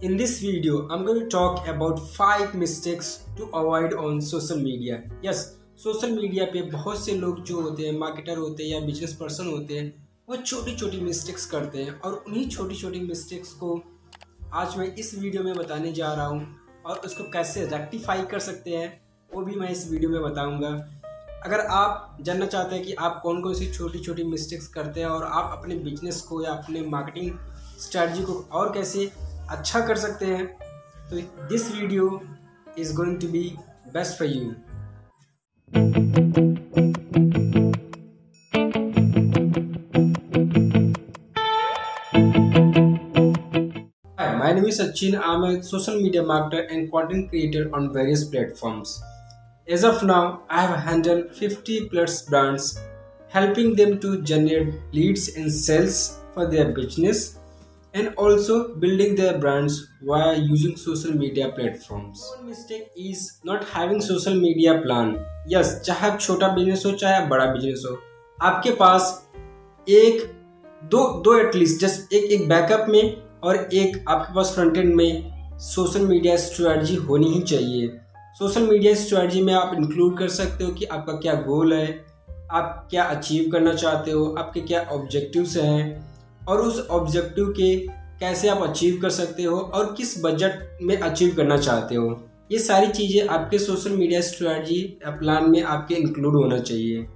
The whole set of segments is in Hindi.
In this video, I'm going to talk about five mistakes to avoid on social media. Yes, social media पे बहुत से लोग जो होते हैं मार्केटर होते हैं या बिज़नेस पर्सन होते हैं वो छोटी छोटी मिस्टेक्स करते हैं और उन्हीं छोटी छोटी मिस्टेक्स को आज मैं इस वीडियो में बताने जा रहा हूँ और उसको कैसे रेक्टिफाई कर सकते हैं वो भी मैं इस वीडियो में बताऊँगा अगर आप जानना चाहते हैं कि आप कौन कौन सी छोटी छोटी मिस्टेक्स करते हैं और आप अपने बिज़नेस को या अपने मार्केटिंग स्ट्रैटी को और कैसे अच्छा कर सकते हैं। तो this video is going to be best for you my name is Sachin I'm a social media marketer and content creator on various platforms as of now I have handle 50 plus brands helping them to generate leads and sales for their business and also building their brands via using social media platforms. One mistake is not having social media plan. Yes, चाहे आप छोटा बिज़नेस हो चाहे आप बड़ा बिज़नेस हो आपके पास एक दो दो एटलीस्ट जस्ट एक एक बैकअप में और एक आपके पास फ्रंट एंड में सोशल मीडिया स्ट्रेटजी होनी ही चाहिए सोशल मीडिया स्ट्रेटजी में आप इंक्लूड कर सकते हो कि आपका क्या गोल है आप क्या अचीव करना चाहते हो आपके क्या ऑब्जेक्टिव्स हैं और उस ऑब्जेक्टिव के कैसे आप अचीव कर सकते हो और किस बजट में अचीव करना चाहते हो। ये सारी चीज़ें आपके सोशल मीडिया स्ट्रेटजी प्लान में आपके इंक्लूड होना चाहिए।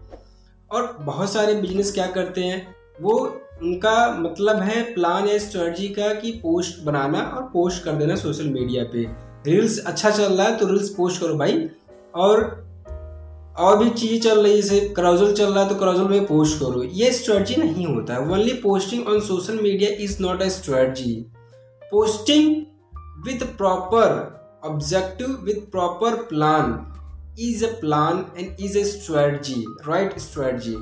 और बहुत सारे बिज़नेस क्या करते हैं, वो उनका मतलब है प्लान या स्ट्रेटजी का कि पोस्ट बनाना और पोस्ट कर देना सोशल मीडिया पे। रील्स अच्छा चल रहा है तो रील्स पोस्ट करो भाई। और और भी चीज़ें चल रही है, जैसे क्राउजल चल रहा है तो क्राउजल में पोस्ट करो। ये स्ट्रेटजी नहीं होता है। Only posting on social media is not a strategy posting with proper objective with proper plan is a plan and is a strategy right strategy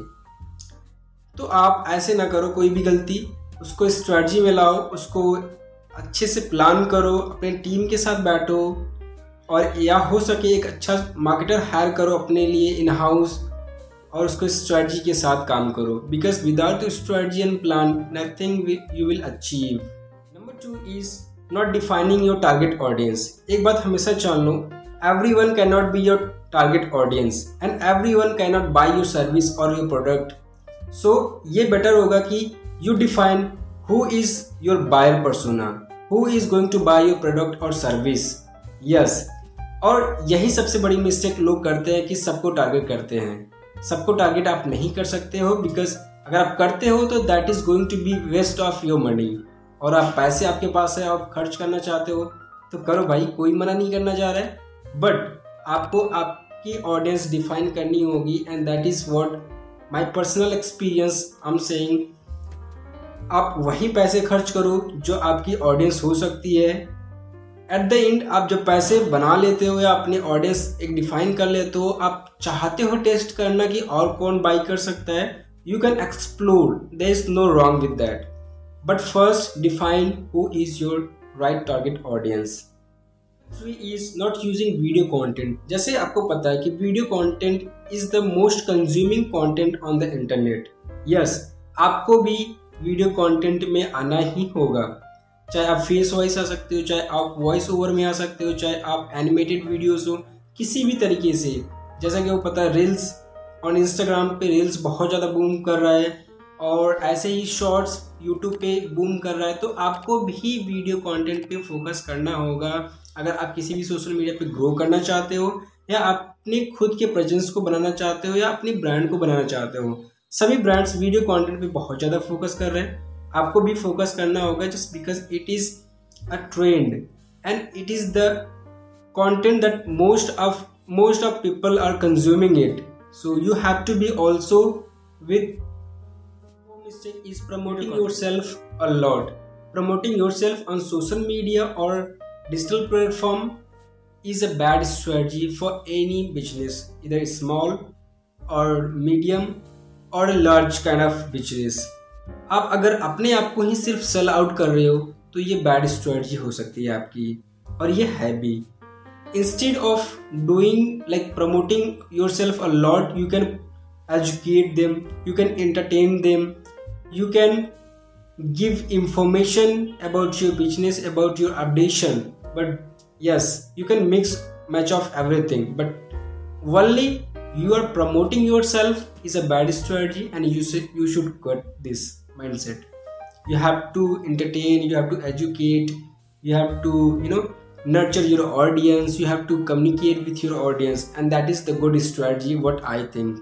तो आप ऐसे ना करो कोई भी गलती। उसको स्ट्रेटजी में लाओ, उसको अच्छे से प्लान करो, अपने टीम के साथ बैठो। और या हो सके एक अच्छा मार्केटर हायर करो अपने लिए इन हाउस और उसको स्ट्रेटजी के साथ काम करो। Because without strategy and plan nothing you will achieve number two is not defining your target audience एक बात हमेशा जान लो every one can not be your target audience and every one can not buy your service और योर प्रोडक्ट सो ये बेटर होगा कि you define who is your buyer persona who is going to buy your product और सर्विस यस और यही सबसे बड़ी मिस्टेक लोग करते हैं कि सबको टारगेट करते हैं। सबको टारगेट आप नहीं कर सकते हो बिकॉज़ अगर आप करते हो तो that is going to be waste of your money और आप पैसे आपके पास है, आप खर्च करना चाहते हो तो करो भाई, कोई मना नहीं करना चाह रहा है। बट आपको आपकी ऑडियंस डिफाइन करनी होगी and that is what my personal experience I am saying आप वही पैसे खर्च करो जो आपकी ऑडियंस हो सकती है। एट द एंड आप जब पैसे बना लेते हो या अपने ऑडियंस एक डिफाइन कर लेते हो, आप चाहते हो टेस्ट करना कि और कौन बाई कर सकता है you can explore there is no wrong with that but first define who is your right target audience three is not using video content जैसे आपको पता है कि video content is the most consuming content on the internet yes आपको भी वीडियो कॉन्टेंट में आना ही होगा. चाहे आप फेस वॉइस आ सकते हो, चाहे आप वॉइस ओवर में आ सकते हो, चाहे आप एनिमेटेड वीडियोस हो, किसी भी तरीके से, जैसा कि वो पता है रील्स और इंस्टाग्राम पे रील्स बहुत ज़्यादा बूम कर रहा है और ऐसे ही शॉर्ट्स यूट्यूब पे बूम कर रहा है तो आपको भी वीडियो कंटेंट पे फोकस करना होगा। अगर आप किसी भी सोशल मीडिया पे ग्रो करना चाहते हो, या अपने खुद के प्रेजेंस को बनाना चाहते हो, या अपनी ब्रांड को बनाना चाहते हो, सभी ब्रांड्स वीडियो कंटेंट पे बहुत ज़्यादा फोकस कर रहे हैं। आपको भी फोकस करना होगा just because it is a trend and it is the content that most of most of people are consuming it so you have to be also with mistake is promoting yourself a lot promoting yourself on social media or digital platform is a bad strategy for any business either small or medium or a large kind of business आप अगर अपने आप को ही सिर्फ़ सेल आउट कर रहे हो तो ये बैड स्ट्रेटजी हो सकती है आपकी। और ये है भी। Instead of doing like promoting yourself a lot you can educate them you can entertain them you can give information about your business about your updation but yes you can mix match of everything but only you are promoting yourself is a bad strategy and you should cut this mindset you have to entertain you have to educate you have to you know nurture your audience you have to communicate with your audience and that is the good strategy what i think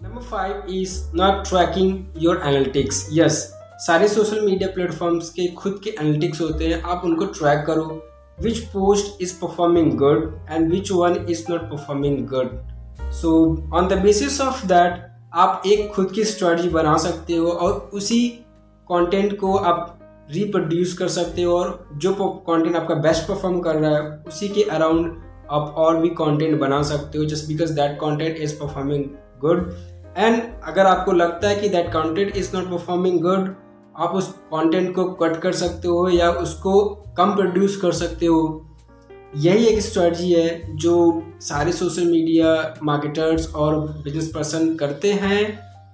number 5 is not tracking your analytics yes सारे सोशल मीडिया प्लेटफॉर्म्स के खुद के एनालिटिक्स होते हैं आप उनको ट्रैक करो which post is performing good and which one is not performing good so on the basis of that आप एक खुद की स्ट्रेटजी बना सकते हो और उसी कंटेंट को आप रिप्रोड्यूस कर सकते हो और जो कंटेंट आपका बेस्ट परफॉर्म कर रहा है, उसी के अराउंड आप और भी कंटेंट बना सकते हो just because that content is performing good and अगर आपको लगता है कि that content is not performing good आप उस कंटेंट को कट कर सकते हो या उसको कम प्रोड्यूस कर सकते हो। यही एक स्ट्रेटजी है जो सारे सोशल मीडिया मार्केटर्स और बिज़नेस पर्सन करते हैं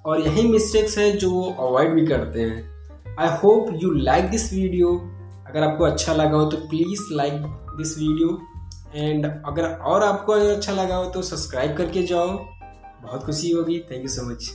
और यही मिस्टेक्स है जो वो अवॉइड भी करते हैं। I hope you like this video अगर आपको अच्छा लगा हो तो please like this video and अगर और आपको अच्छा लगा हो तो सब्सक्राइब करके जाओ। बहुत खुशी होगी। Thank you so much